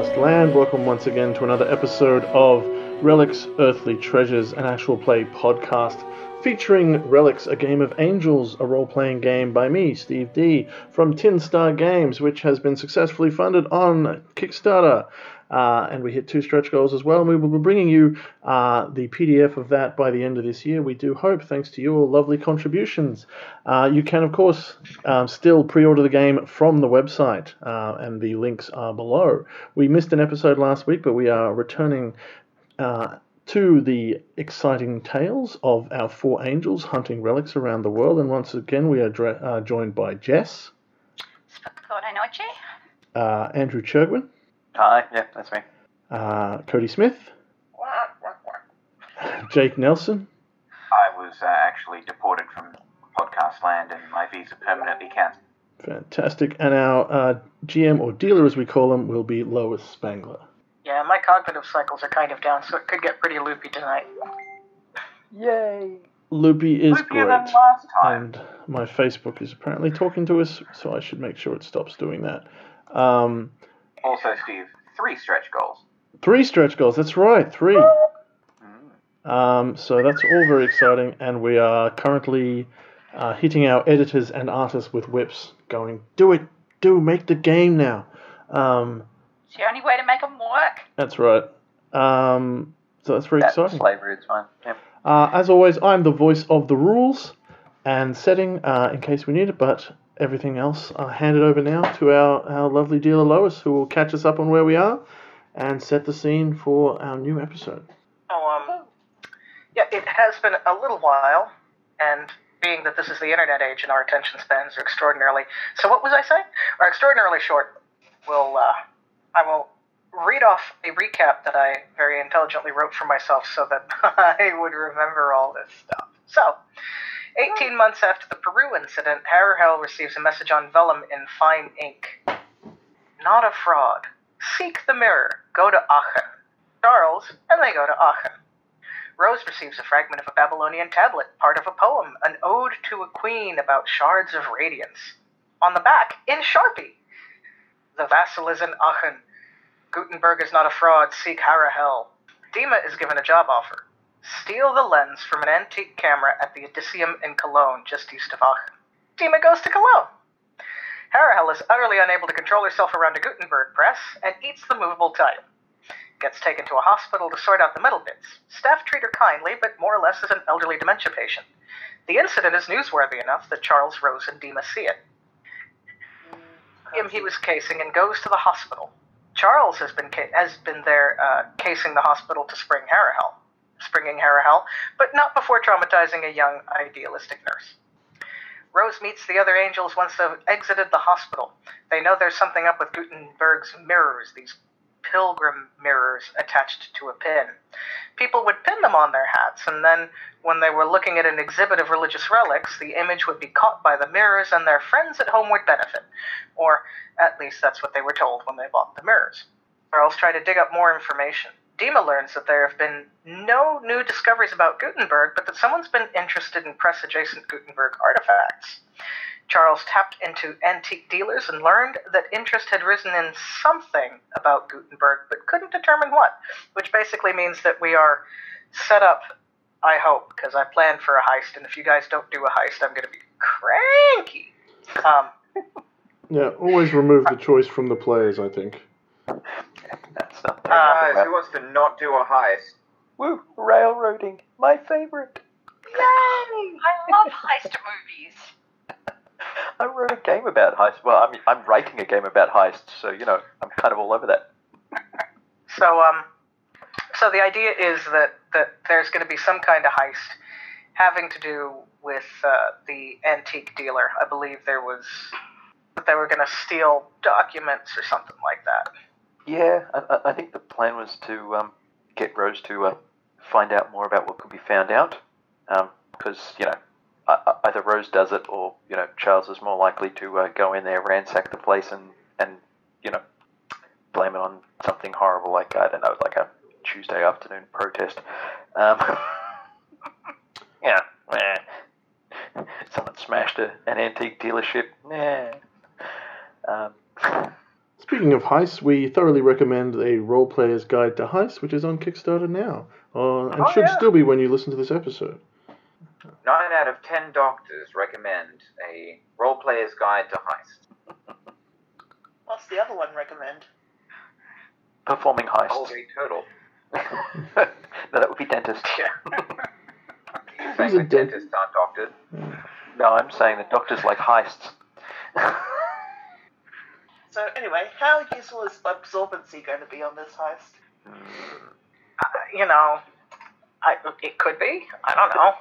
Land. Welcome once again to another episode of Relics Earthly Treasures, an actual play podcast featuring Relics, a game of angels, a role playing game by me, Steve D, from Tin Star Games, which has been successfully funded on Kickstarter. Uh, and we hit two stretch goals as well. And we will be bringing you uh, the PDF of that by the end of this year. We do hope, thanks to your lovely contributions. Uh, you can, of course, um, still pre order the game from the website, uh, and the links are below. We missed an episode last week, but we are returning uh, to the exciting tales of our four angels hunting relics around the world. And once again, we are dra- uh, joined by Jess, uh, Andrew Churgwin, Hi, yeah, that's me. uh, Cody Smith, Jake Nelson, I was uh, actually deported from podcast land and my visa permanently cancelled. fantastic, and our uh, GM or dealer, as we call him, will be Lois Spangler. Yeah, my cognitive cycles are kind of down, so it could get pretty loopy tonight. Yay! Loopy is Loopier great. than last time. and my Facebook is apparently talking to us, so I should make sure it stops doing that. Um, Also, Steve, three stretch goals. three stretch goals. That's right, three. Um, so that's all very exciting, and we are currently uh, hitting our editors and artists with whips, going, "Do it, do make the game now." Um, It's the only way to make them work. that's right. Um, so that's very That's exciting. slavery, it's fine. Yep. Uh, as always, I'm the voice of the rules and setting uh, in case we need it, but everything else I'll hand it over now to our, our lovely dealer Lois, who will catch us up on where we are and set the scene for our new episode. Oh, um, yeah, it has been a little while, and being that this is the internet age and our attention spans are extraordinarily. So, what was I saying? Are extraordinarily short. Will uh, I will read off a recap that I very intelligently wrote for myself so that I would remember all this stuff. So. 18 months after the Peru incident, Harahel receives a message on vellum in fine ink. Not a fraud. Seek the mirror. Go to Aachen. Charles, and they go to Aachen. Rose receives a fragment of a Babylonian tablet, part of a poem, an ode to a queen about shards of radiance. On the back, in Sharpie, the vassal is in Aachen. Gutenberg is not a fraud. Seek Harahel. Dima is given a job offer. Steal the lens from an antique camera at the Odysseum in Cologne, just east of Aachen. Dima goes to Cologne. Harahel is utterly unable to control herself around a Gutenberg press and eats the movable type. Gets taken to a hospital to sort out the metal bits. Staff treat her kindly, but more or less as an elderly dementia patient. The incident is newsworthy enough that Charles, Rose, and Dima see it. Him he was casing and goes to the hospital. Charles has been ca- has been there uh, casing the hospital to spring Harahel, springing Harahel, but not before traumatizing a young idealistic nurse. Rose meets the other angels once they've exited the hospital. They know there's something up with Gutenberg's mirrors, these pilgrim mirrors attached to a pin. People would pin them on their hats, and then when they were looking at an exhibit of religious relics, the image would be caught by the mirrors, and their friends at home would benefit. Or at least that's what they were told when they bought the mirrors. Charles tried to dig up more information. Dima learns that there have been no new discoveries about Gutenberg, but that someone's been interested in press adjacent Gutenberg artifacts. Charles tapped into antique dealers and learned that interest had risen in something about Gutenberg, but couldn't determine what, which basically means that we are set up, I hope, because I planned for a heist, and if you guys don't do a heist, I'm going to be cranky. Um, Yeah, always remove the choice from the players, I think. That's not Uh, Guys, who wants to not do a heist? Woo! Railroading, my favorite. Yay! I love heist movies. I wrote a game about heists. Well, I'm I'm writing a game about heists, so you know I'm kind of all over that. So, um, so the idea is that that there's going to be some kind of heist having to do with uh, the antique dealer. I believe there was that they were going to steal documents or something like that. Yeah, I, I- think the plan was to um, get Rose to uh, find out more about what could be found out, because you know either Rose does it or you know Charles is more likely to uh, go in there, ransack the place, and and you know blame it on something horrible like I don't know, like a Tuesday afternoon protest. Um, yeah, eh. someone smashed a, an antique dealership. Nah. Um, Speaking of heists, we thoroughly recommend a role player's guide to heists, which is on Kickstarter now, uh, and Oh, should yeah. still be when you listen to this episode. Nine out of ten doctors recommend a role player's guide to heist. What's the other one recommend? performing heists. Colgate Total. no, that would be dentist. Saying He's a that dent- dentists aren't doctors. No, I'm saying that doctors like heists. So anyway, how useful is absorbency going to be on this heist? Uh, you know, I, it could be. I don't know.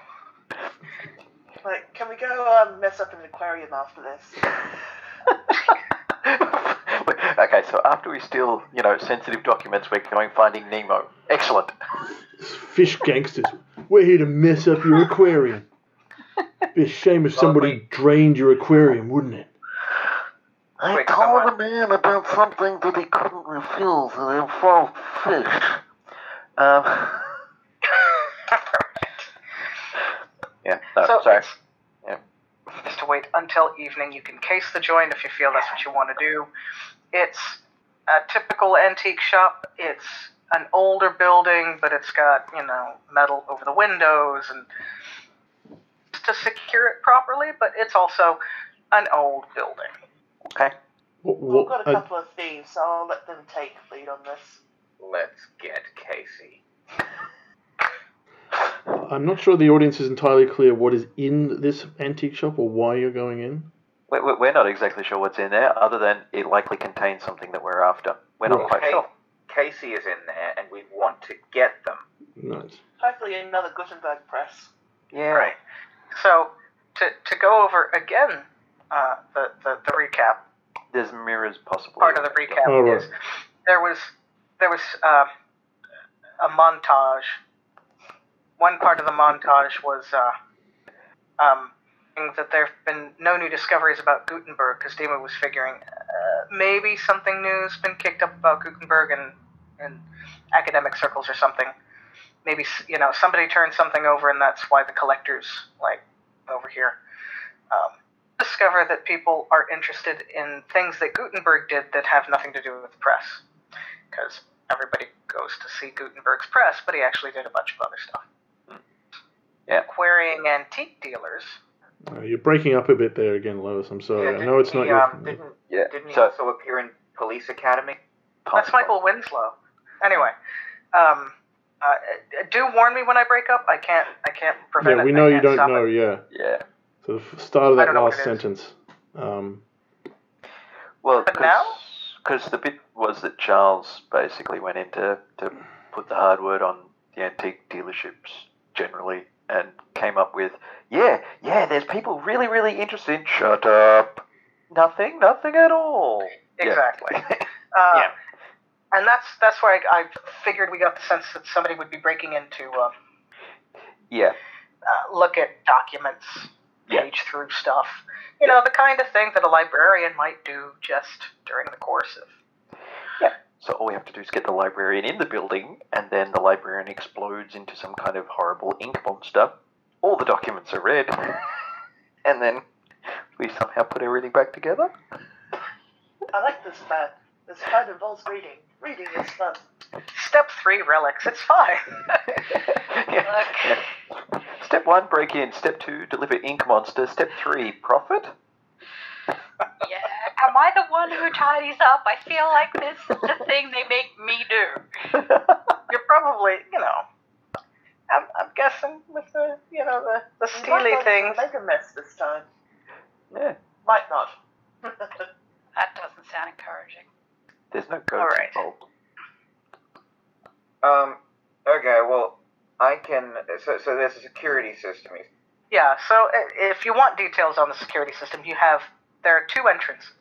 Like, can we go um, mess up an aquarium after this? okay, so after we steal, you know, sensitive documents, we're going finding Nemo. Excellent. Fish gangsters, we're here to mess up your aquarium. It'd Be a shame if somebody drained your aquarium, wouldn't it? I Quick, told someone- the man about something that he couldn't refuse and it involved fish. Um, yeah, no, so sorry. it's just to wait until evening. You can case the joint if you feel that's what you want to do. It's a typical antique shop. It's an older building, but it's got you know metal over the windows and to secure it properly. But it's also an old building. Okay. What, We've got a uh, couple of thieves, so I'll let them take lead on this. Let's get Casey. I'm not sure the audience is entirely clear what is in this antique shop or why you're going in. We- we- We're not exactly sure what's in there, other than it likely contains something that we're after. We're not Right. quite Hey, sure. Casey is in there, and we want to get them. Nice. Hopefully another Gutenberg press. Yeah. Right. So to to go over again uh, the, the the recap. There's mirrors possibly. part of the recap Oh, right. is there was there was uh, a montage. One part of the montage was uh, um, that there have been no new discoveries about Gutenberg because Dima was figuring uh, maybe something new's been kicked up about Gutenberg in, in academic circles or something. Maybe you know somebody turned something over and that's why the collectors like over here. Um, discover that people are interested in things that Gutenberg did that have nothing to do with the press. Because everybody goes to see Gutenberg's press, but he actually did a bunch of other stuff. Yeah. Querying antique dealers. Uh, you're breaking up a bit there again, Lois. I'm sorry. I know it's not he, your. um, didn't, Yeah. didn't he So- also appear in Police Academy? That's Michael Winslow. Anyway, um, uh, do warn me when I break up. I can't. I can't prevent Yeah, it. we I know you don't know. it. Yeah. Yeah. So the start of that don't know what last sentence. Um, Well, But now? because the bit was that Charles basically went in to, to put the hard word on the antique dealerships generally and came up with, yeah, yeah, there's people really, really interested. Shut up. Nothing, nothing at all. Yeah. Exactly. Uh, Yeah. And that's that's where I, I figured we got the sense that somebody would be breaking into uh, Yeah. uh, look at documents, Yeah. Page through stuff. You know, the kind of thing that a librarian might do just during the course of. Yeah. So all we have to do is get the librarian in the building, and then the librarian explodes into some kind of horrible ink monster. All the documents are read, and then we somehow put everything back together. I like this plan. This plan involves reading. Reading is fun. Step three relics. It's fine. Yeah. Yeah. Step one, break in. Step two, deliver ink monster. Step three, profit. Yeah. Am I the one who tidies up? I feel like this is the thing they make me do. You're probably, you know. I'm, I'm guessing with the, you know, the, the We might steely not things. Make a mess this time. yeah. Might might not. That doesn't sound encouraging. There's no All ghosts right. involved. Um. Okay. Well, I can. So, so there's a security system. Yeah, so if you want details on the security system, you have there are two entrances.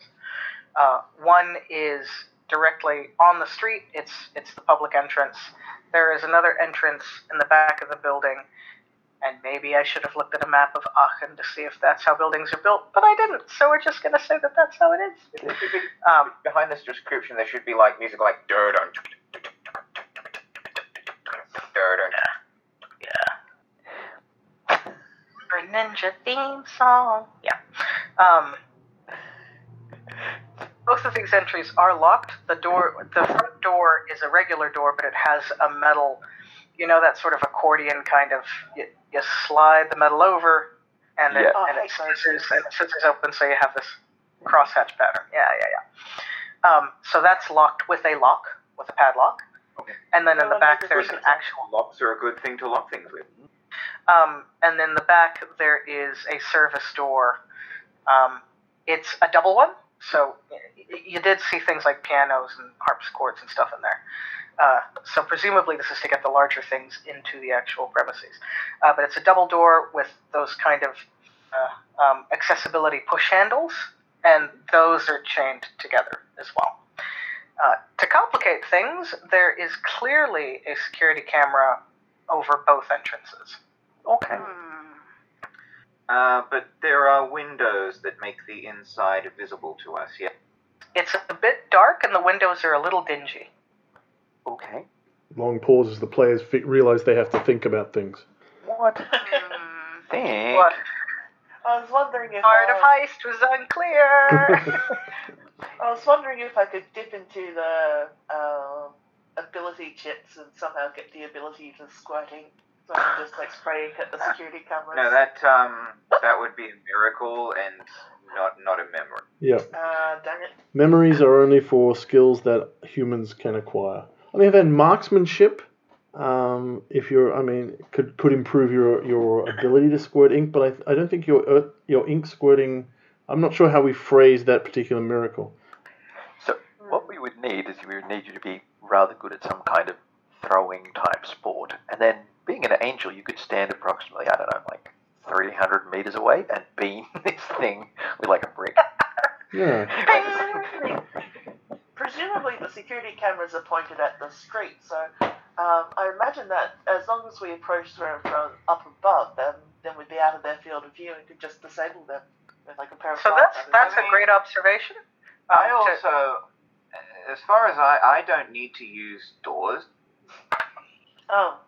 Uh, one is directly on the street; it's it's the public entrance. There is another entrance in the back of the building, and maybe I should have looked at a map of Aachen to see if that's how buildings are built, but I didn't. So we're just gonna say that that's how it is. Um, Behind this description, there should be like music like dun dun dun yeah. For ninja theme song. Yeah. Um, both of these entries are locked. The door, the front door is a regular door, but it has a metal, you know, that sort of accordion kind of. You, you slide the metal over, and it, Yeah. Oh, and it hey, scissors, and it scissors open, so you have this crosshatch pattern. Yeah, yeah, yeah. Um, so that's locked with a lock, with a padlock. Okay. And then in the back, there's an actual Locks are a good thing to lock things with. Um, and then the back there is a service door. Um, it's a double one, so you did see things like pianos and harpsichords and stuff in there. Uh, so presumably this is to get the larger things into the actual premises. Uh, but it's a double door with those kind of uh, um, accessibility push handles, and those are chained together as well. Uh, to complicate things, there is clearly a security camera over both entrances. Okay. Hmm. Uh, but there are windows that make the inside visible to us. Yeah. It's a bit dark and the windows are a little dingy. Okay. Long pause as the players fi- realize they have to think about things. What? Hmm. Think. What? I was wondering if Part of I, heist was unclear. I was wondering if I could dip into the uh, ability chips and somehow get the ability to squirting, so I can just like spray at the security cameras. No, that um, that would be a miracle and not not a memory. Yeah. Uh, dang it. Memories are only for skills that humans can acquire. I mean, then marksmanship, um, if you're, I mean, could could improve your your ability to squirt ink, but I, I don't think your uh, your ink squirting. I'm not sure how we phrase that particular miracle. So what we would need is we would need you to be rather good at some kind of throwing type sport, and then being an angel, you could stand approximately I don't know like 300 meters away and beam this thing with like a brick. Yeah. Presumably, the security cameras are pointed at the street, so um, I imagine that as long as we approach them from up above, then then we'd be out of their field of view and could just disable them with like a pair of so that's feathers. that's I a mean- great observation. I Um, to- also, as far as I, I don't need to use doors. Oh,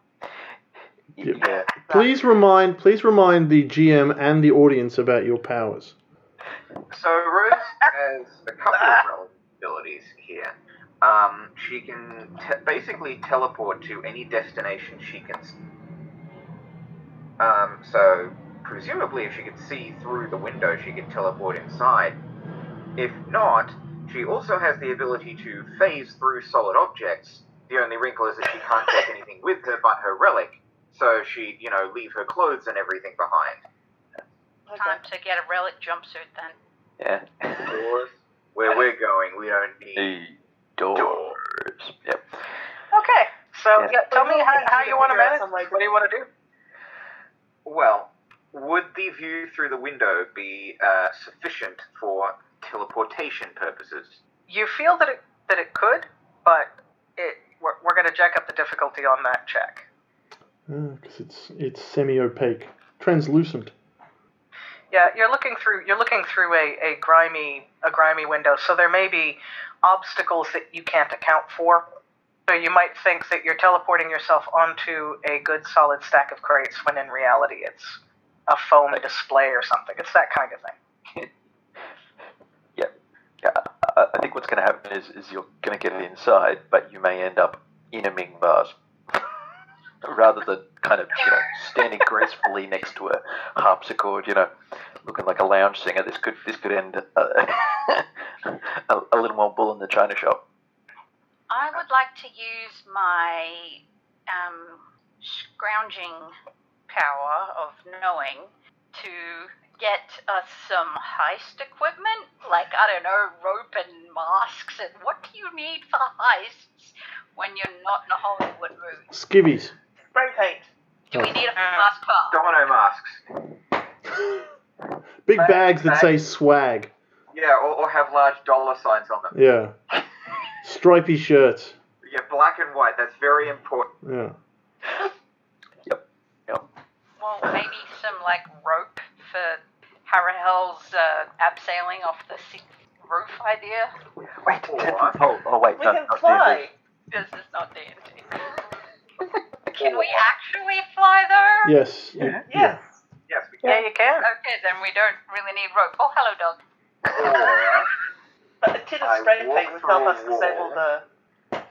Yep. Yeah. Please remind please remind the GM and the audience about your powers. So Rose has a couple of relevant abilities here. Um, she can te- basically teleport to any destination she can. s- Um, so presumably, if she could see through the window, she could teleport inside. If not, she also has the ability to phase through solid objects. The only wrinkle is that she can't take anything with her but her relic. So she, you know, leave her clothes and everything behind. okay. Time to get a relic jumpsuit then. Yeah. Doors. Where we're going, we don't need the doors. Yep. okay, so Yeah. yeah, tell me how, how you want to Figure out manage. some way What do you want to do? Well, would the view through the window be uh, sufficient for teleportation purposes? You feel that it that it could, but it we're, we're going to jack up the difficulty on that check. Uh, because it's it's semi opaque, translucent. Yeah, you're looking through you're looking through a, a grimy a grimy window, so there may be obstacles that you can't account for. So you might think that you're teleporting yourself onto a good solid stack of crates when in reality it's a foam display or something. It's that kind of thing. Yeah, I, think what's going to happen is, is you're going to get it inside, but you may end up in a Ming vase. Rather than kind of, you know, standing gracefully next to a harpsichord, you know, looking like a lounge singer, this could this could end uh, a, a little more bull in the china shop. I would like to use my um, scrounging power of knowing to get us some heist equipment? Like, I don't know, rope and masks. And what do you need for heists when you're not in a Hollywood movie? Skivvies. Spray paint. Do we oh. need a mm. mask car? Domino masks. Big bags that say swag. Yeah, or, or have large dollar signs on them. Yeah. Stripy shirts. Yeah, black and white. That's very important. Yeah. Yep. Yep. Well, maybe some like rope for Harahel's uh, abseiling off the si- roof idea. Wait, Or- oh, oh wait, We no, can not fly. This is not D and D. Can we actually fly though? Yes. Yeah. Yes. Yes, we can. Yeah, you can. Okay, then we don't really need rope. Oh, hello, dog. Or But a tin of spray paint would help us disable the.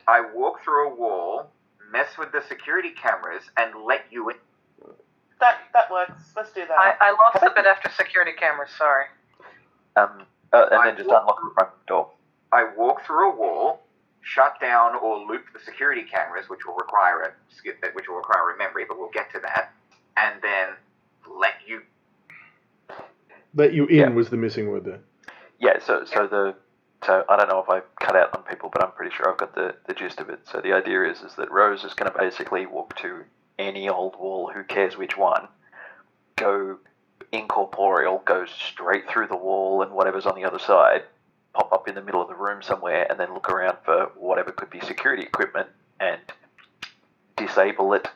I walk through a wall, mess with the security cameras, and let you in. That that works. Let's do that. I, I lost a bit after security cameras, sorry. Um, uh, and I then just walk- unlock the front door. I walk through a wall, shut down or loop the security cameras, which will require a skip, that which will require a memory, but we'll get to that, and then let you. Let you in Yeah. was the missing word there. Yeah, so so the so I don't know if I cut out on people, but I'm pretty sure I've got the, the gist of it. So the idea is is that Rose is going to basically walk to any old wall, who cares which one, go incorporeal, go straight through the wall and whatever's on the other side, pop up in the middle of the room somewhere, and then look around for whatever could be security equipment and disable it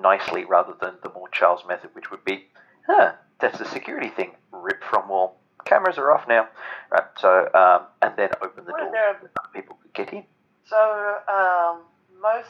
nicely rather than the more Charles method, which would be, huh, that's the security thing, rip from wall. Cameras are off now. Right, so, um, and then open the What door there people could get in. So, um, most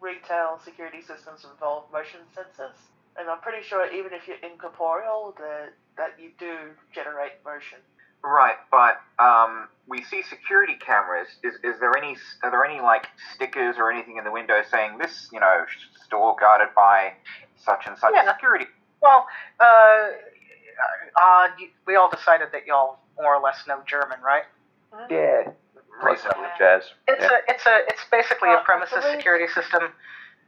retail security systems involve motion sensors, and I'm pretty sure even if you're incorporeal, that that you do generate motion. Right, but um, we see security cameras. Is, is there any are there any like stickers or anything in the window saying this, you know, store guarded by such and such Yeah. security? Well, uh, uh, we all decided that y'all more or less know German, right? Yeah. Plus Reasonably. other jazz. It's yeah. a, it's a, it's basically a Uh, premises security system.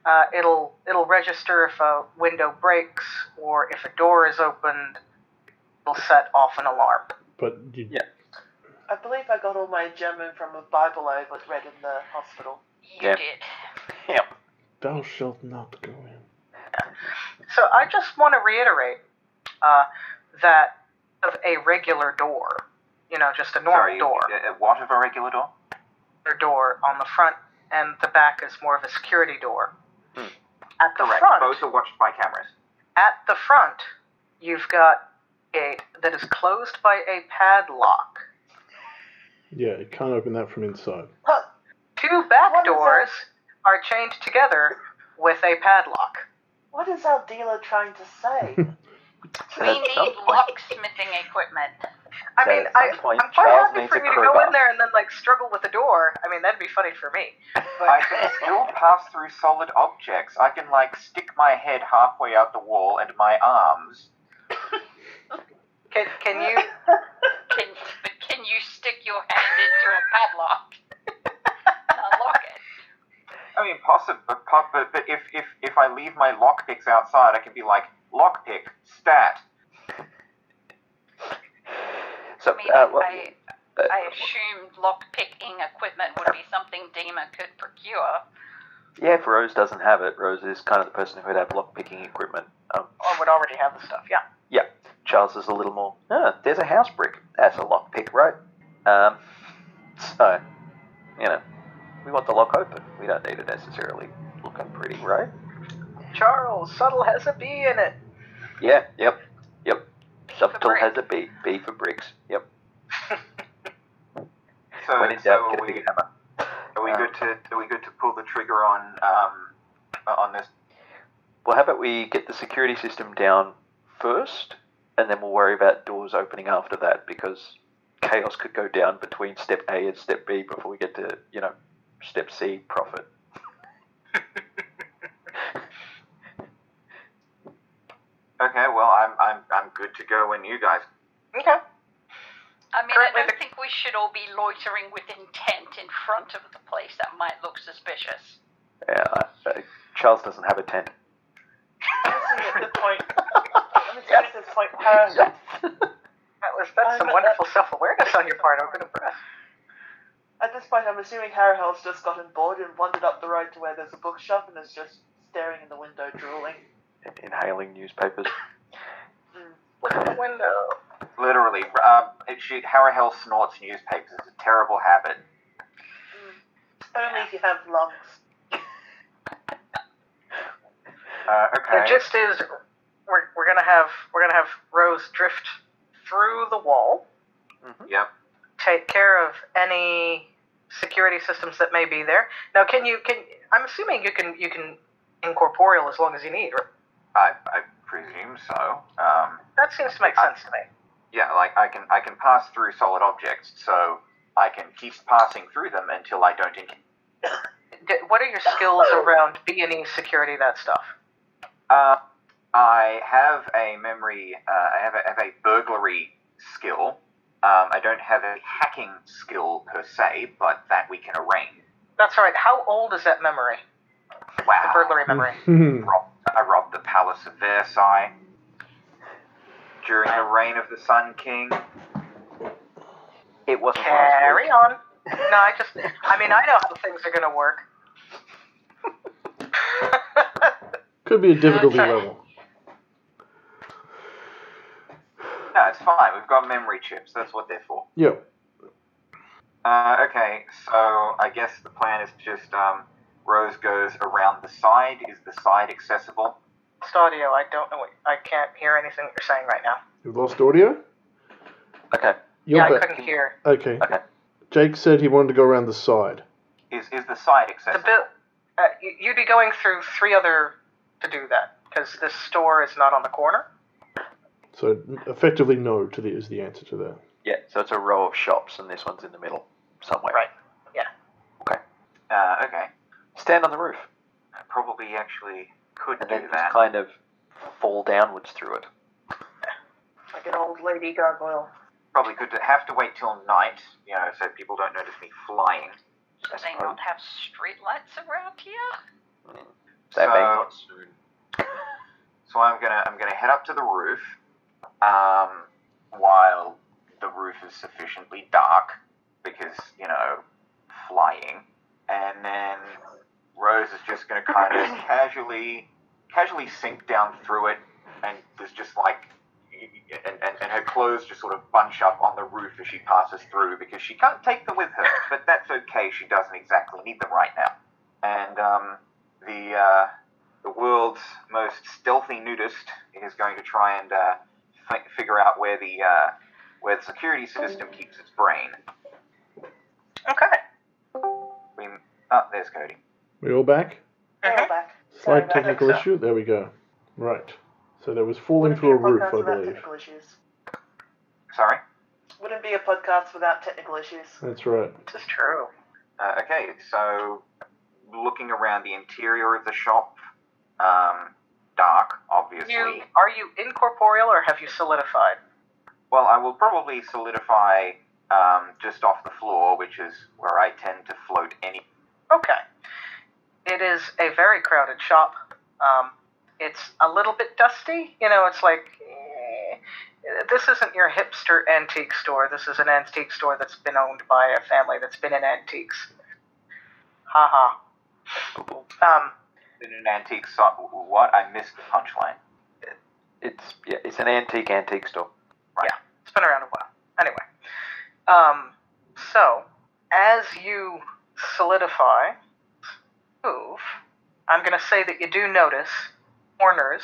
Uh, it'll, it'll register if a window breaks or if a door is opened. It'll set off an alarm. But you, Yeah. I believe I got all my German from a Bible I was read in the hospital. You Yeah. did. yeah. thou shalt not go in. So I just want to reiterate uh, that of a regular door, you know, just a normal Sorry, door, uh, what of a regular door? a door on the front, and the back is more of a security door. Hmm. At the Correct. front, Both are watched by cameras. at the front, you've got a gate that is closed by a padlock. Yeah, you can't open that from inside. Huh, Two back What is doors are chained together with a padlock. what is our dealer trying to say? We need locksmithing equipment. I mean, I, point, I'm quite Charles happy for you to go crowbar. in there and then like struggle with the door. I mean, that'd be funny for me. I can still pass through solid objects. I can like stick my head halfway out the wall and my arms. Can can you? Can, but can you stick your hand into a padlock and unlock it? I mean, possible, but, but but if if if I leave my lockpicks outside, I can be like lockpick stat. So, I mean, uh, what, I, uh, I assumed lockpicking equipment would be something Dima could procure. yeah, if Rose doesn't have it, Rose is kind of the person who would have lockpicking equipment. Um, Or would already have the stuff. Yeah. yeah, Charles is a little more, ah, there's a house brick. That's a lockpick, right? Um, so, you know, we want the lock open. We don't need it necessarily looking pretty, right? Charles, subtle has a B in it. Yeah, yep, yep. Subtle has a B. B for bricks. Yep. So, when in doubt, are get a we bigger hammer. are we Uh, good to are we good to pull the trigger on um on this? Well, how about we get the security system down first, and then we'll worry about doors opening after that, because chaos could go down between step A and step B before we get to, you know, step C, profit. Okay, well I'm I'm I'm good to go when you guys. Okay. I mean, Currently I don't the- think we should all be loitering with intent in front of the place. That might look suspicious. Yeah, uh, Charles doesn't have a tent. Honestly, at this point, honestly, at this point, her, That was that's some wonderful self-awareness on your part. I'm impressed. At this point, I'm assuming Harrow's just gotten bored and wandered up the road to where there's a bookshop and is just staring in the window, drooling. And inhaling newspapers. Look the window. Literally, um, it, she, Harahel snorts newspapers. It's a terrible habit. Only if you have lungs. Uh, okay. The gist is, we're, we're gonna have we're gonna have Rose drift through the wall, Yep. take care of any security systems that may be there. Now, can you can I'm assuming you can you can incorporeal as long as you need. Right? I, I presume so. Um, That seems to make sense to me. yeah, like I can I can pass through solid objects, so I can keep passing through them until I don't. In- D- What are your skills around B and E security? That stuff. uh, I have a memory. Uh, I have a, have a burglary skill. Um, I don't have a hacking skill per se, but that we can arrange. That's all right. How old is that memory? The Wow. burglary memory. Robbed, I robbed the Palace of Versailles during the reign of the Sun King. It wasn't Carry last on. No, I just. I mean, I know how things are gonna work. Could be a difficulty Okay. level. No, it's fine. We've got memory chips. That's what they're for. Yep. Uh, okay, so I guess the plan is just um, Rose goes around the side. Is the side accessible? Lost audio. I don't know. What, I can't hear anything that you're saying right now. You've lost audio? Okay. You're yeah, I couldn't hear. Okay. Okay. Jake said he wanted to go around the side. Is is the side The accessible? bill. Uh, you'd be going through three other to do that because this store is not on the corner. So effectively, no to the is the answer to that. Yeah, so it's a row of shops, and this one's in the middle somewhere. Right. Uh, okay, Stand on the roof, probably actually could and do then just that. kind of fall downwards through it. Like an old lady gargoyle. Probably could have to wait till night, you know, so people don't notice me flying. Do they not have streetlights around here? They may So- not soon. So I'm gonna I'm gonna head up to the roof, um, while the roof is sufficiently dark, because you know, flying, and then Rose is just gonna kind of casually casually sink down through it, and there's just like. And, and, and her clothes just sort of bunch up on the roof as she passes through because she can't take them with her, but that's okay. She doesn't exactly need them right now. And um, the uh, the world's most stealthy nudist is going to try and uh, fi- figure out where the uh, where the security system keeps its brain. Okay. We, oh, there's Cody. We all back? We're Mhm. back. Slight about technical that. issue. There we go. Right. So there was falling Wouldn't through a be roof, podcast I without believe. technical issues. Sorry. Wouldn't be a podcast without technical issues. That's right. This is true. Uh, okay, so looking around the interior of the shop, um, dark, obviously. You are you incorporeal or have you solidified? Well, I will probably solidify um, just off the floor, which is where I tend to float any. Okay. It is a very crowded shop. Um, it's a little bit dusty. You know, it's like eh, this isn't your hipster antique store. This is an antique store that's been owned by a family that's been in antiques. Haha. Ha. Um, In an antique shop. What? I missed the punchline. It's yeah, it's an antique antique store. Yeah, it's been around a while. Anyway, um, so as you solidify, move, I'm going to say that you do notice corners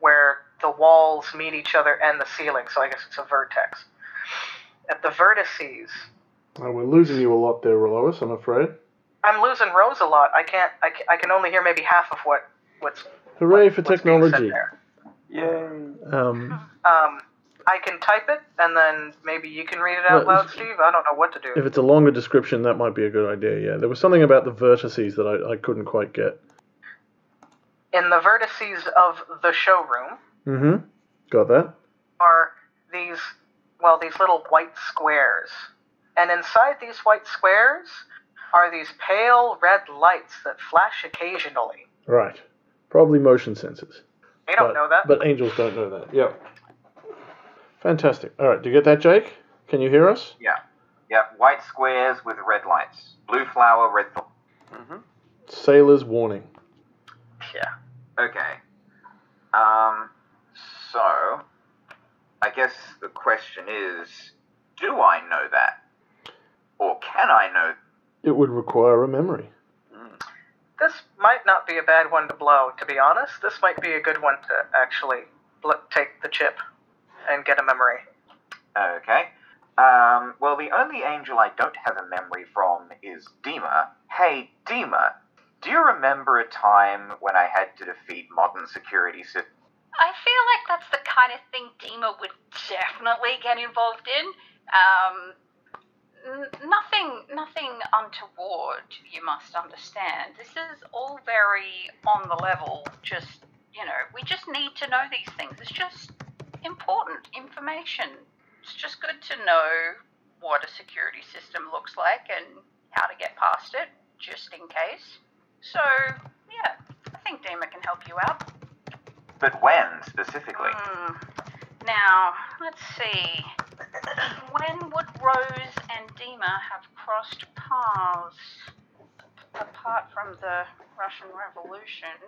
where the walls meet each other and the ceiling. So I guess it's a vertex. At the vertices, Uh, we're losing you a lot there, Lois, I'm afraid. I'm losing Rose a lot. I can't. I, ca- I can only hear maybe half of what what's Hooray what- for what's being said technology. there. Yay! Um, Um, I can type it, and then maybe you can read it out Well, loud, Steve. I don't know what to do. if it's a longer description, that might be a good idea, yeah. There was something about the vertices that I, I couldn't quite get. In the vertices of the showroom Mm-hmm. Got that? are these, well, these little white squares. And inside these white squares are these pale red lights that flash occasionally. Right. Probably motion sensors. You don't but, know that. But angels don't know that. Yep. Fantastic. All right, do you get that, Jake? Can you hear us? Yeah. Yeah, white squares with red lights. Blue flower, red thorn. hmm Sailor's warning. Yeah. Okay. Um, so, I guess the question is, do I know that? Or can I know? It would require a memory. This might not be a bad one to blow, to be honest. This might be a good one to actually bl- take the chip and get a memory. Okay. Um, well, the only angel I don't have a memory from is Dima. Hey, Dima, do you remember a time when I had to defeat modern security systems? I feel like that's the kind of thing Dima would definitely get involved in. Um, n- nothing, nothing untoward. You must understand. This is all very on the level. Just you know, we just need to know these things. It's just important information. It's just good to know what a security system looks like and how to get past it, just in case. So yeah, I think Dima can help you out. But when, specifically? Hmm. Now, let's see. When would Rose and Dima have crossed paths? Apart from the Russian Revolution.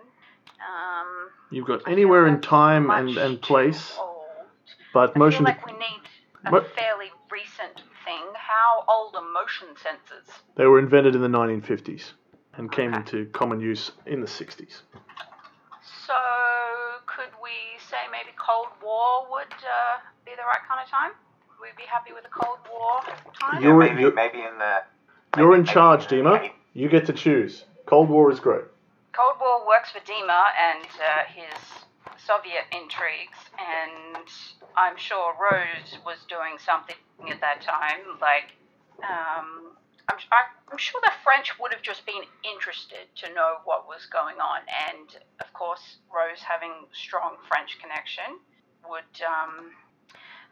Um, You've got anywhere in time much and, and too place, old. But I motion. feel like we need a What? fairly recent thing. How old are motion sensors? They were invented in the 1950s and came Okay. into common use in the 60s. So, could we say maybe Cold War would uh, be the right kind of time? Would we be happy with a Cold War time? You- You're- maybe, you're- maybe in the. You're in charge, Dima. You get to choose. Cold War is great. Cold War works for Dima and uh, his Soviet intrigues, and I'm sure Rose was doing something at that time. Like, um, I'm, I'm sure the French would have just been interested to know what was going on, and of course, Rose having strong French connection would. Um,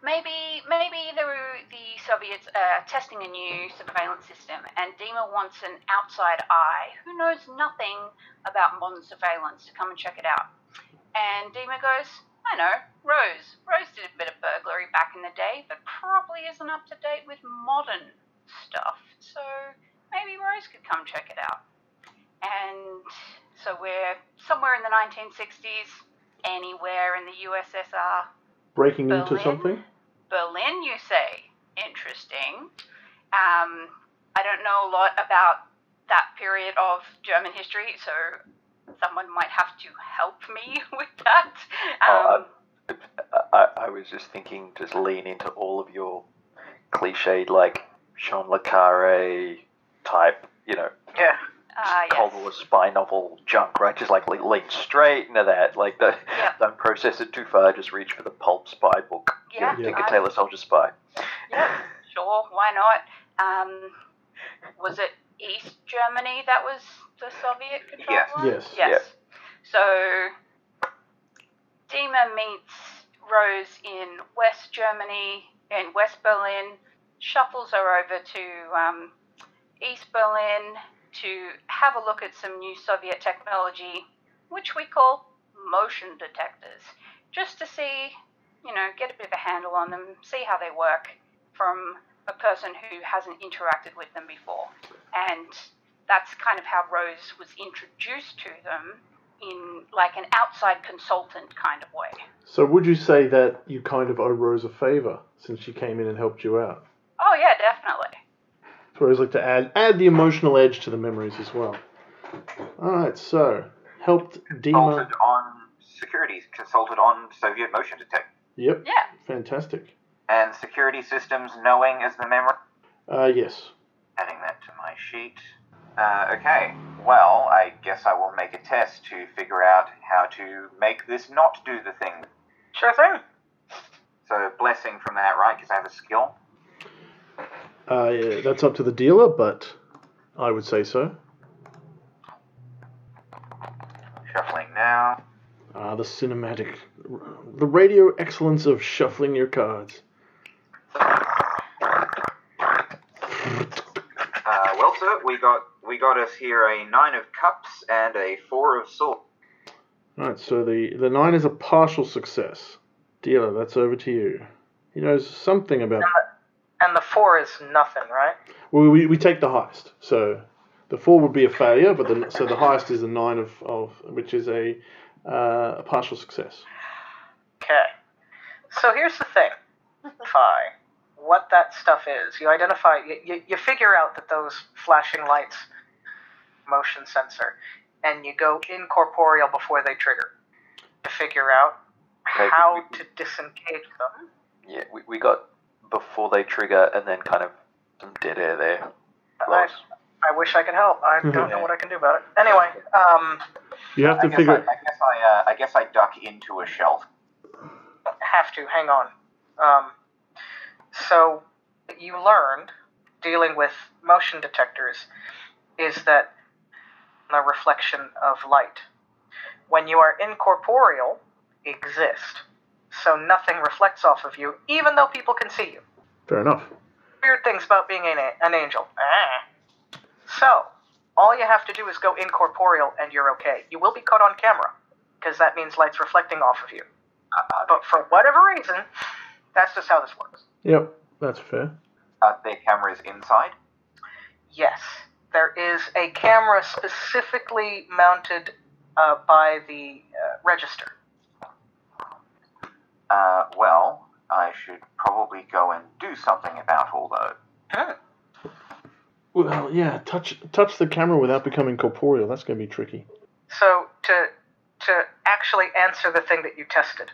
Maybe, maybe the, the Soviets are testing a new surveillance system, and Dima wants an outside eye who knows nothing about modern surveillance to come and check it out. And Dima goes, I know, Rose. Rose did a bit of burglary back in the day, but probably isn't up to date with modern stuff. So maybe Rose could come check it out. And so we're somewhere in the 1960s, anywhere in the USSR. Breaking into something? Berlin, you say? Interesting. Um, I don't know a lot about that period of German history, so someone might have to help me with that. Um, Oh, I, I was just thinking, just lean into all of your cliched, like John le Carré type, you know, Yeah. uh, Cold yes. War spy novel junk, right? Just like le- lean straight into that. Like, the, Yep. don't process it too far. Just reach for the pulp spy book. You know, Yeah, Tinker Tailor Soldier Spy. Yeah, sure, why not? Um, was it East Germany that was the Soviet control? Yes. one? Yes. Yes. So Dima meets Rose in West Germany, in West Berlin, shuffles her over to um, East Berlin to have a look at some new Soviet technology, which we call motion detectors, just to see, you know, get a bit of a handle on them, see how they work from a person who hasn't interacted with them before. And that's kind of how Rose was introduced to them in like an outside consultant kind of way. So would you say that you kind of owe Rose a favour since she came in and helped you out? Oh yeah, definitely. So I always like to add add the emotional edge to the memories as well. Alright, so helped Dima Consulted on security, consulted on Soviet motion detect, Yep. Yeah. Fantastic. and security systems knowing as the memory. Uh yes. Adding that to my sheet. Uh, okay, well, I guess I will make a test to figure out how to make this not do the thing. Sure thing. So, blessing from that, right? Because I have a skill. Uh yeah, that's up to the dealer, but I would say so. Shuffling now. Ah, the cinematic the radio excellence of shuffling your cards. Uh, well, sir, we got we got us here a nine of cups and a four of swords. Alright, so the, the nine is a partial success. Dealer, that's over to you. He knows something about. And the four is nothing, right? Well, we, we take the highest. So the four would be a failure, but the, so the highest is a nine of, of which is a, uh, a partial success. Okay. So here's the thing. Fi, what that stuff is. You identify, you, you, you figure out that those flashing lights, motion sensor, and you go incorporeal before they trigger to figure out Okay, how we- to disengage them. Yeah, we, we got before they trigger and then kind of some dead air there. I, I wish I could help. I don't know what I can do about it. Anyway, um, You have I to guess, I, figure. I guess I, uh, I guess I duck into a shelf. have to hang on. Um, so you learned dealing with motion detectors is that the reflection of light. When you are incorporeal, exist. So nothing reflects off of you, even though people can see you. Fair enough. Weird things about being an, an angel. Ah. So, all you have to do is go incorporeal and you're okay. You will be caught on camera, because that means light's reflecting off of you. Uh, But for whatever reason, that's just how this works. Yep, that's fair. are there cameras inside? Yes, there is a camera specifically mounted uh, by the uh, register. Uh, well, I should probably go and do something about all those. Hmm. Well, yeah, touch touch the camera without becoming corporeal. That's going to be tricky. So to to actually answer the thing that you tested,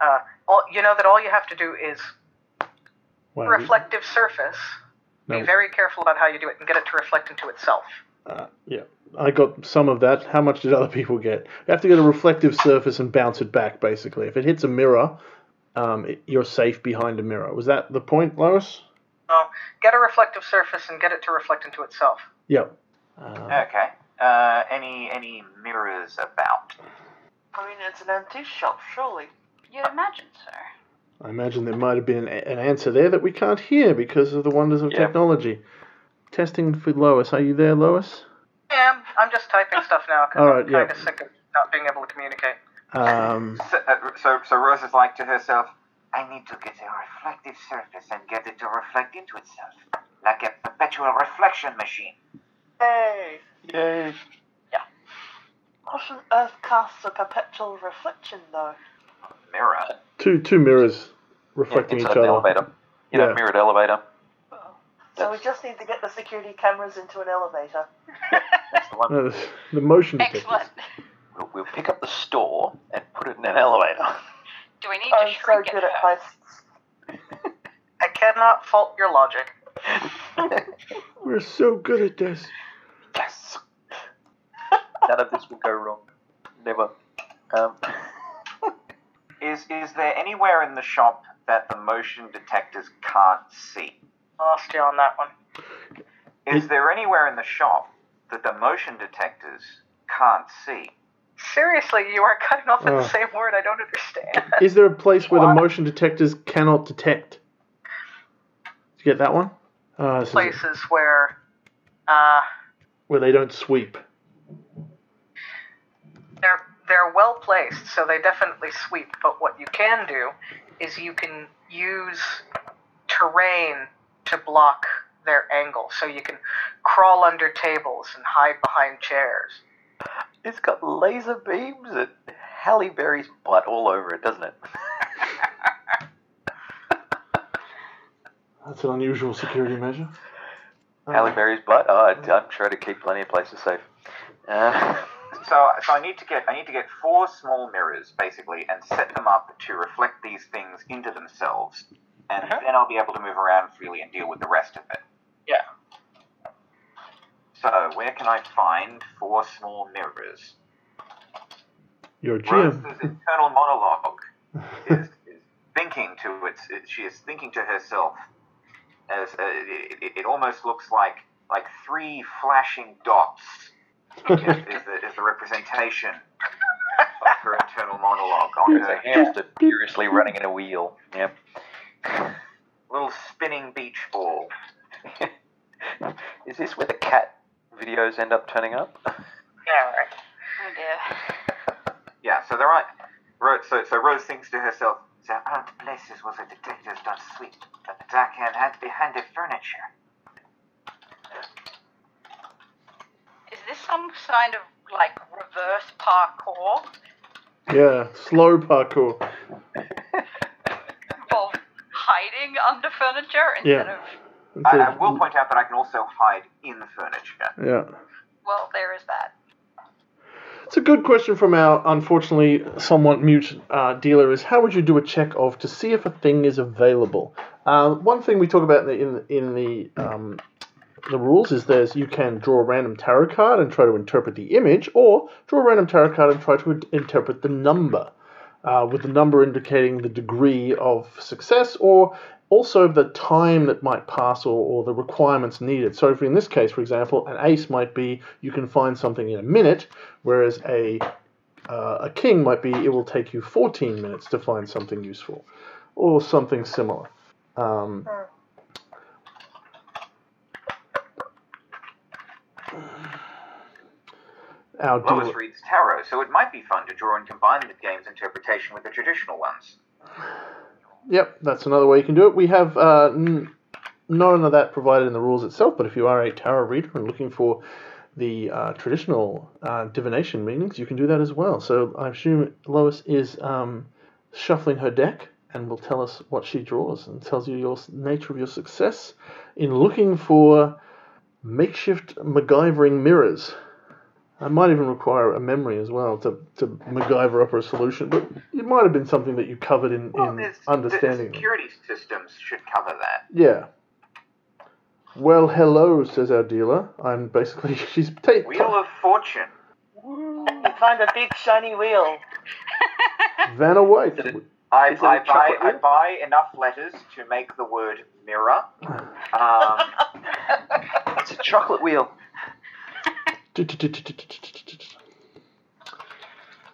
uh, all, you know that all you have to do is Wow. reflective surface. No. Be very careful about how you do it and get it to reflect into itself. Uh, yeah, I got some of that. How much did other people get? You have to get a reflective surface and bounce it back, basically. If it hits a mirror, um, it, you're safe behind a mirror. Was that the point, Lois? Oh, get a reflective surface and get it to reflect into itself. Yep. Um, Okay. Uh, any any mirrors about? I mean, it's an antique shop, surely. You'd imagine so. I imagine there might have been an, an answer there that we can't hear because of the wonders of Yeah. technology. Testing for Lois. Are you there, Lois? Yeah, I'm just typing stuff now because All I'm right, yeah. kind of sick of not being able to communicate. Um, So, uh, so, so Rose is like to herself, I need to get a reflective surface and get it to reflect into itself, like a perpetual reflection machine. Hey, Yay! what on earth casts a perpetual reflection, though? Mirror. two two mirrors reflecting yeah, each inside other. the elevator. You know, Yeah. mirrored elevator. So we just need to get the security cameras into an elevator. That's the one. No, the, the motion detectors. Excellent. We'll, we'll pick up the store and put it in an elevator. Do we need I'm to so good it at first? heists. I cannot fault your logic. We're so good at this. yes. None of this will go wrong. Never. Um, Is is there anywhere in the shop that the motion detectors can't see? Lost you on that one. Is there anywhere in the shop that the motion detectors can't see? Seriously, you are cutting off at Oh. the same word. I don't understand. Is there a place where the motion detectors cannot detect? Did you get that one? Uh, this is Places where, uh, where they don't sweep. They're they're well placed, so they definitely sweep. But what you can do is you can use terrain to block their angle, so you can crawl under tables and hide behind chairs. it's got laser beams and Halle Berry's butt all over it, doesn't it? That's an unusual security measure. Halle Berry's butt. Oh, I- I'm sure to keep plenty of places safe. Uh, So, so I need to get I need to get four small mirrors basically and set them up to reflect these things into themselves, and Uh-huh. then I'll be able to move around freely and deal with the rest of it. Yeah. So, where can I find four small mirrors? You're a GM. Rose's internal monologue is, is thinking to its. It, she is thinking to herself, as uh, it, it, it almost looks like like three flashing dots is, is, the, is the representation of her internal monologue on it's a her hamster furiously running in a wheel. Yep. little spinning beach ball. Is this where the cat videos end up turning up? Yeah, right. Oh dear. Yeah, so there are. Ro- So, so Rose thinks to herself, There aren't places where the detectives don't sweep, but I can hide behind the furniture. Is this some kind of like reverse parkour? Yeah, slow parkour. Involve hiding under furniture instead Yeah. of. Instead I, I will point out that I can also hide in furniture. Yeah. Well, there is that. It's a good question from our unfortunately somewhat mute uh, dealer. Is how would you do a check of to see if a thing is available? Uh, one thing we talk about in the, in the in the um, the rules is there's you can draw a random tarot card and try to interpret the image, or draw a random tarot card and try to interpret the number, uh, with the number indicating the degree of success or also the time that might pass or, or the requirements needed. So, in this case, for example, an ace might be you can find something in a minute, whereas a uh, a king might be it will take you 14 minutes to find something useful, or something similar. Um, our Lois reads tarot, so it might be fun to draw and combine the game's interpretation with the traditional ones. Yep, that's another way you can do it. We have uh, n- none of that provided in the rules itself, but if you are a tarot reader and looking for the uh, traditional uh, divination meanings, you can do that as well. So I assume Lois is um, shuffling her deck and will tell us what she draws and tells you your nature of your success in looking for makeshift MacGyvering mirrors. I might even require a memory as well to, to MacGyver up a solution, but it might have been something that you covered in, Well, in there's- understanding. The security systems should cover that. Yeah. Well, hello, says our dealer. I'm basically she's ta- Wheel of Fortune. You find a big shiny wheel. Vanna White. Is it- I, Is it a I buy I buy enough letters to make the word mirror. Um, It's a chocolate wheel.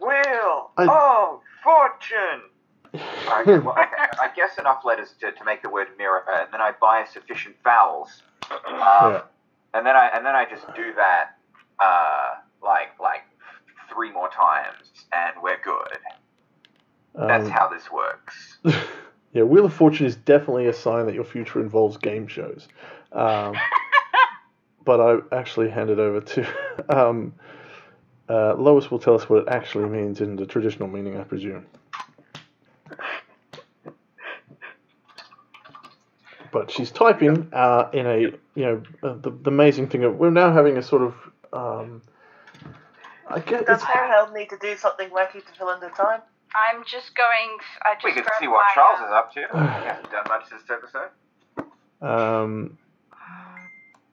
Wheel I- of Fortune. Okay, well, I, I guess enough letters to, to make the word mirror, and then I buy sufficient vowels, um, Yeah. and then I and then I just do that uh, like like three more times, and we're good. That's Um, how this works. yeah, Wheel of Fortune is definitely a sign that your future involves game shows. Um, but I actually hand it over to um, uh, Lois. Will tell us what it actually means in the traditional meaning, I presume. But she's typing uh, in a you know uh, the, the amazing thing of we're now having a sort of um, I guess Does it's, Harold need to do something wacky to fill in the time? I'm just going. I just We can see what my, Charles uh, is up to. He hasn't done much this episode. Um,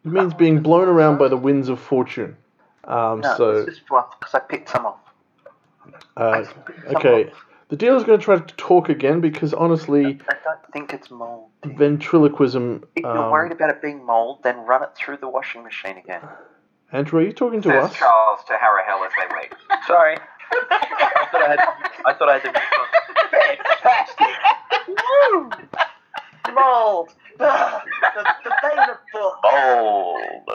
it means being blown around by the winds of fortune. Um, No, so, it's just fluff because I picked some off. uh, picked some okay. off. The dealer's going to try to talk again because honestly, I don't think it's mold. ventriloquism. If you're Um, worried about it being mold, then run it through the washing machine again. Andrew, are you talking to Says us? Charles to Harahel as they wait. Sorry. I thought I had. I thought I had to. Fantastic! Woo! Mold! The, the bane of books. Mold.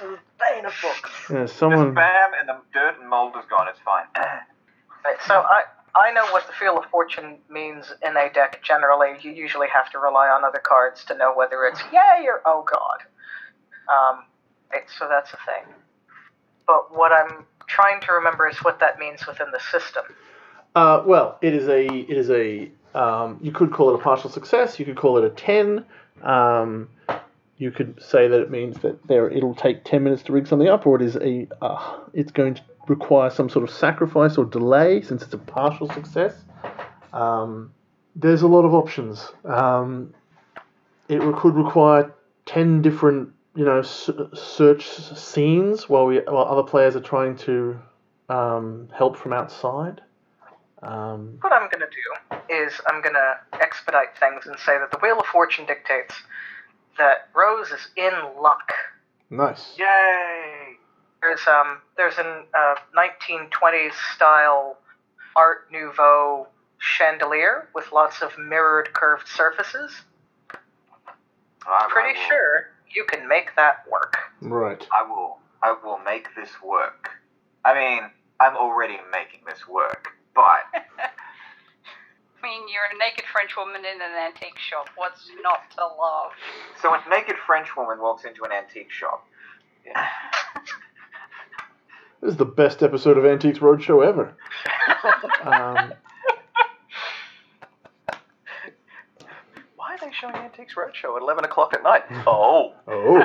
The bane of books. Yeah, The someone. spam and the dirt and mold is gone. It's fine. Right, so I I know what the Wheel of Fortune means in a deck. Generally, you usually have to rely on other cards to know whether it's yay or oh god. Um, it, so that's a thing. But what I'm trying to remember is what that means within the system. Uh, well, it is a. It is a. Um, you could call it a partial success. You could call it a ten. Um, you could say that it means that there it'll take ten minutes to rig something up, or it is a. Uh, it's going to require some sort of sacrifice or delay since it's a partial success. Um, there's a lot of options. Um, it could require ten different, you know, search scenes while we while other players are trying to um, help from outside. Um, What I'm going to do is I'm going to expedite things and say that the Wheel of Fortune dictates that Rose is in luck. nice. Yay! There's um there's an uh, 1920s style Art Nouveau chandelier with lots of mirrored curved surfaces. I'm Pretty will, sure you can make that work. Right. I will. I will make this work. I mean, I'm already making this work, but I mean, you're a naked French woman in an antique shop. What's not to love? So a naked French woman walks into an antique shop. This is the best episode of Antiques Roadshow ever. um, Why are they showing Antiques Roadshow at 11 o'clock at night? Oh. oh,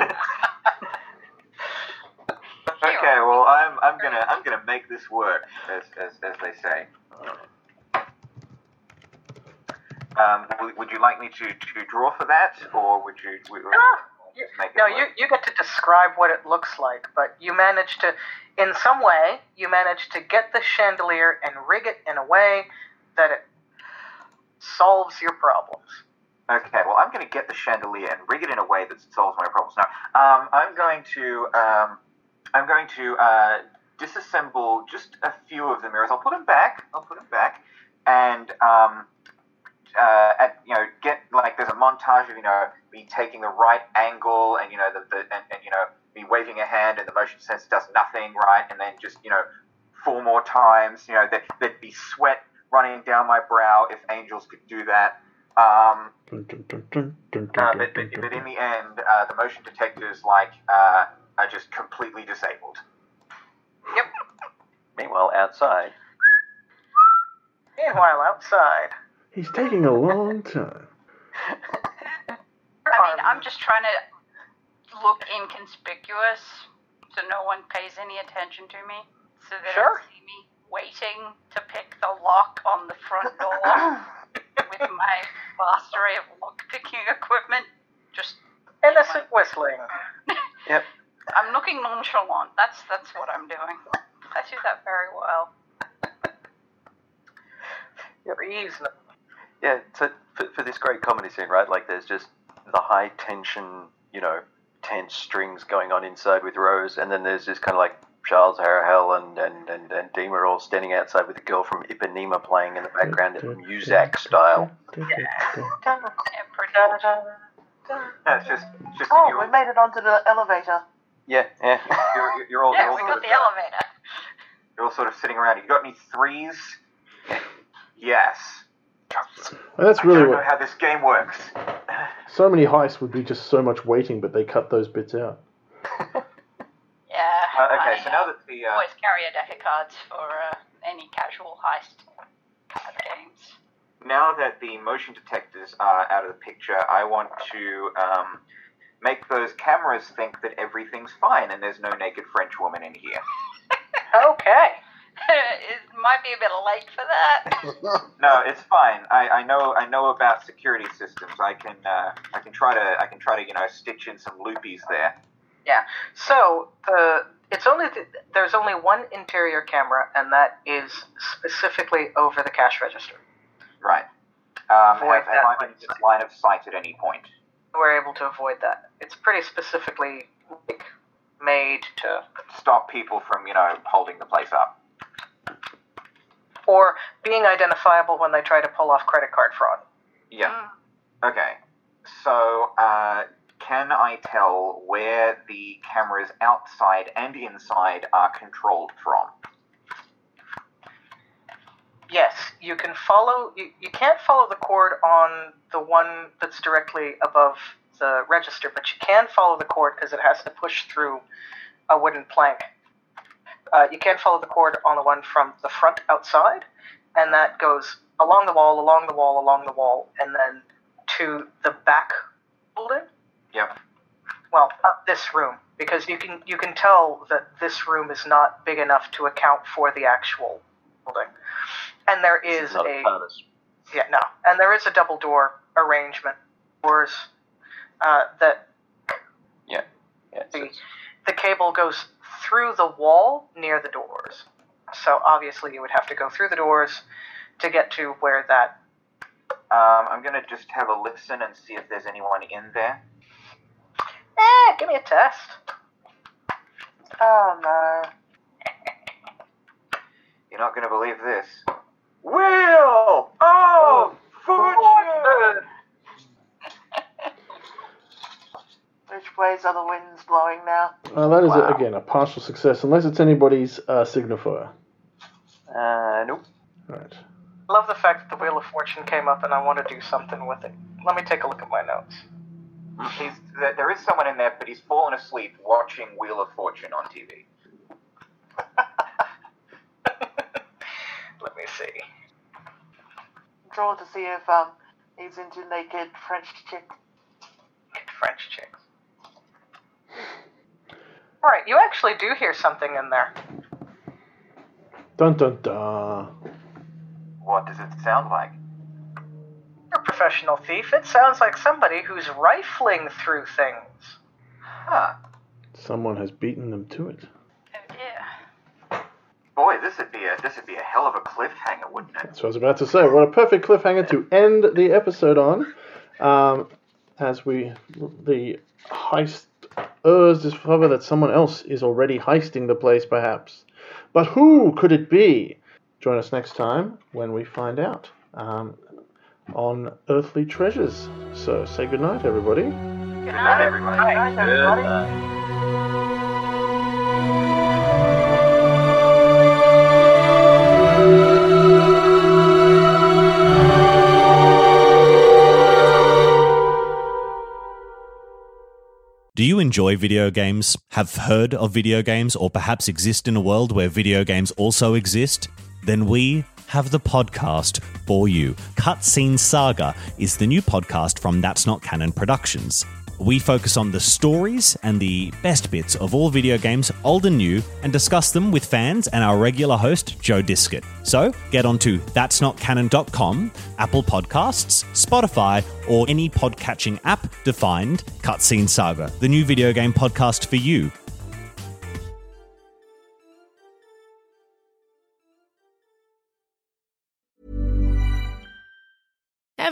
Okay, well I'm I'm gonna I'm gonna make this work, as as, as they say. Um, would, would you like me to, to draw for that, or would you? Would, You- No, work? you, you get to describe what it looks like, but you manage to, in some way, you manage to get the chandelier and rig it in a way that it solves your problems. Okay, well, I'm going to get the chandelier and rig it in a way that solves my problems. Now, um, I'm going to um, I'm going to uh, disassemble just a few of the mirrors. I'll put them back. I'll put them back, and um, uh, at, you know, get like there's a montage of you know me taking the right angle, and you know the, the and, and you know me waving a hand, and the motion sensor does nothing, right? And then just you know four more times. You know, there, there'd be sweat running down my brow if angels could do that. Um, uh, but, but, but in the end, uh, the motion detectors like uh, are just completely disabled. Yep. Meanwhile, outside. Meanwhile, outside, He's taking a long time. I mean, I'm just trying to look inconspicuous so no one pays any attention to me. So they Sure. don't see me waiting to pick the lock on the front door with my vast array of lock picking equipment. Just innocent whistling. Yep. I'm looking nonchalant. That's that's what I'm doing. I do that very well. Reasonable. Yeah, so for, for this great comedy scene, right? Like, there's just the high tension, you know, tense strings going on inside with Rose, and then there's just kind of like Charles Harahel and, and, and, and Deemer all standing outside with the girl from Ipanema playing in the background in Muzak style. Yeah, pretty Da, much. da, da. No, it's just, it's just Oh, you're, we made it onto the elevator. Yeah, yeah. you're, you're all, Yeah, you're all we got the uh, elevator. You're all sort of sitting around. You got any threes? Yes. And that's I really don't know what. how this game works. So many heists would be just so much waiting, but they cut those bits out. Yeah. Uh, okay, I, so now that the uh, always carry a deck of cards for uh, any casual heist card games. now that the motion detectors are out of the picture, I want to um, make those cameras think that everything's fine and there's no naked French woman in here. Okay. it might be a bit late for that. No, it's fine. I, I know I know about security systems. I can uh, I can try to I can try to you know stitch in some loopies there. Yeah. So the it's only th- there's only one interior camera, and that is specifically over the cash register. Right. Um, Avoid have, have I been in line of sight at any point? We're able to avoid that. It's pretty specifically like, made to, Stop people from you know holding the place up. Or being identifiable when they try to pull off credit card fraud. Yeah. Mm. Okay. So, uh, can I tell where the cameras outside and inside are controlled from? Yes, you can follow. You, you can't follow the cord on the one that's directly above the register, but you can follow the cord because it has to push through a wooden plank. Uh, you can follow the cord on the one from the front outside, and that goes along the wall, along the wall, along the wall, and then to the back building. Yep. Well, up this room, because you can you can tell that this room is not big enough to account for the actual building. And there is not a yeah no, and there is a double door arrangement. Doors uh, that Yeah, it's, The- the cable goes through the wall near the doors. So obviously you would have to go through the doors to get to where that. Um, I'm gonna just have a listen and see if there's anyone in there. Eh, give me a test. Oh no. You're not gonna believe this. Will! Oh, fortune! Which ways are the winds blowing now? Uh, that is, Wow. again, a partial success, unless it's anybody's uh, signifier. uh, nope. Right. love the fact that the Wheel of Fortune came up and I want to do something with it. Let me take a look at my notes. He's, there there is someone in there, but he's fallen asleep watching Wheel of Fortune on TV. Let me see. Draw to see if um he's into naked French chicks. French chicks. Right, you actually do hear something in there. Dun dun dun. What does it sound like? You're a professional thief. It sounds like somebody who's rifling through things. Huh. Someone has beaten them to it. Oh dear. Boy, this would be a this would be a hell of a cliffhanger, wouldn't it? That's what I was about to say. What a perfect cliffhanger to end the episode on. Um, as we, the heisters discover that someone else is already heisting the place, perhaps. But who could it be? Join us next time when we find out um, on Earthly Treasures. So say goodnight, everybody. Good night, everybody. Good Night, everybody. Do you enjoy video games? Have heard of video games or perhaps exist in a world where video games also exist? Then we have the podcast for you. Cutscene Saga is the new podcast from That's Not Canon Productions. We focus on the stories and the best bits of all video games, old and new, and discuss them with fans and our regular host, Joe Diskett. So get onto that'snotcanon.com, Apple Podcasts, Spotify, or any podcatching app to find Cutscene Saga, the new video game podcast for you.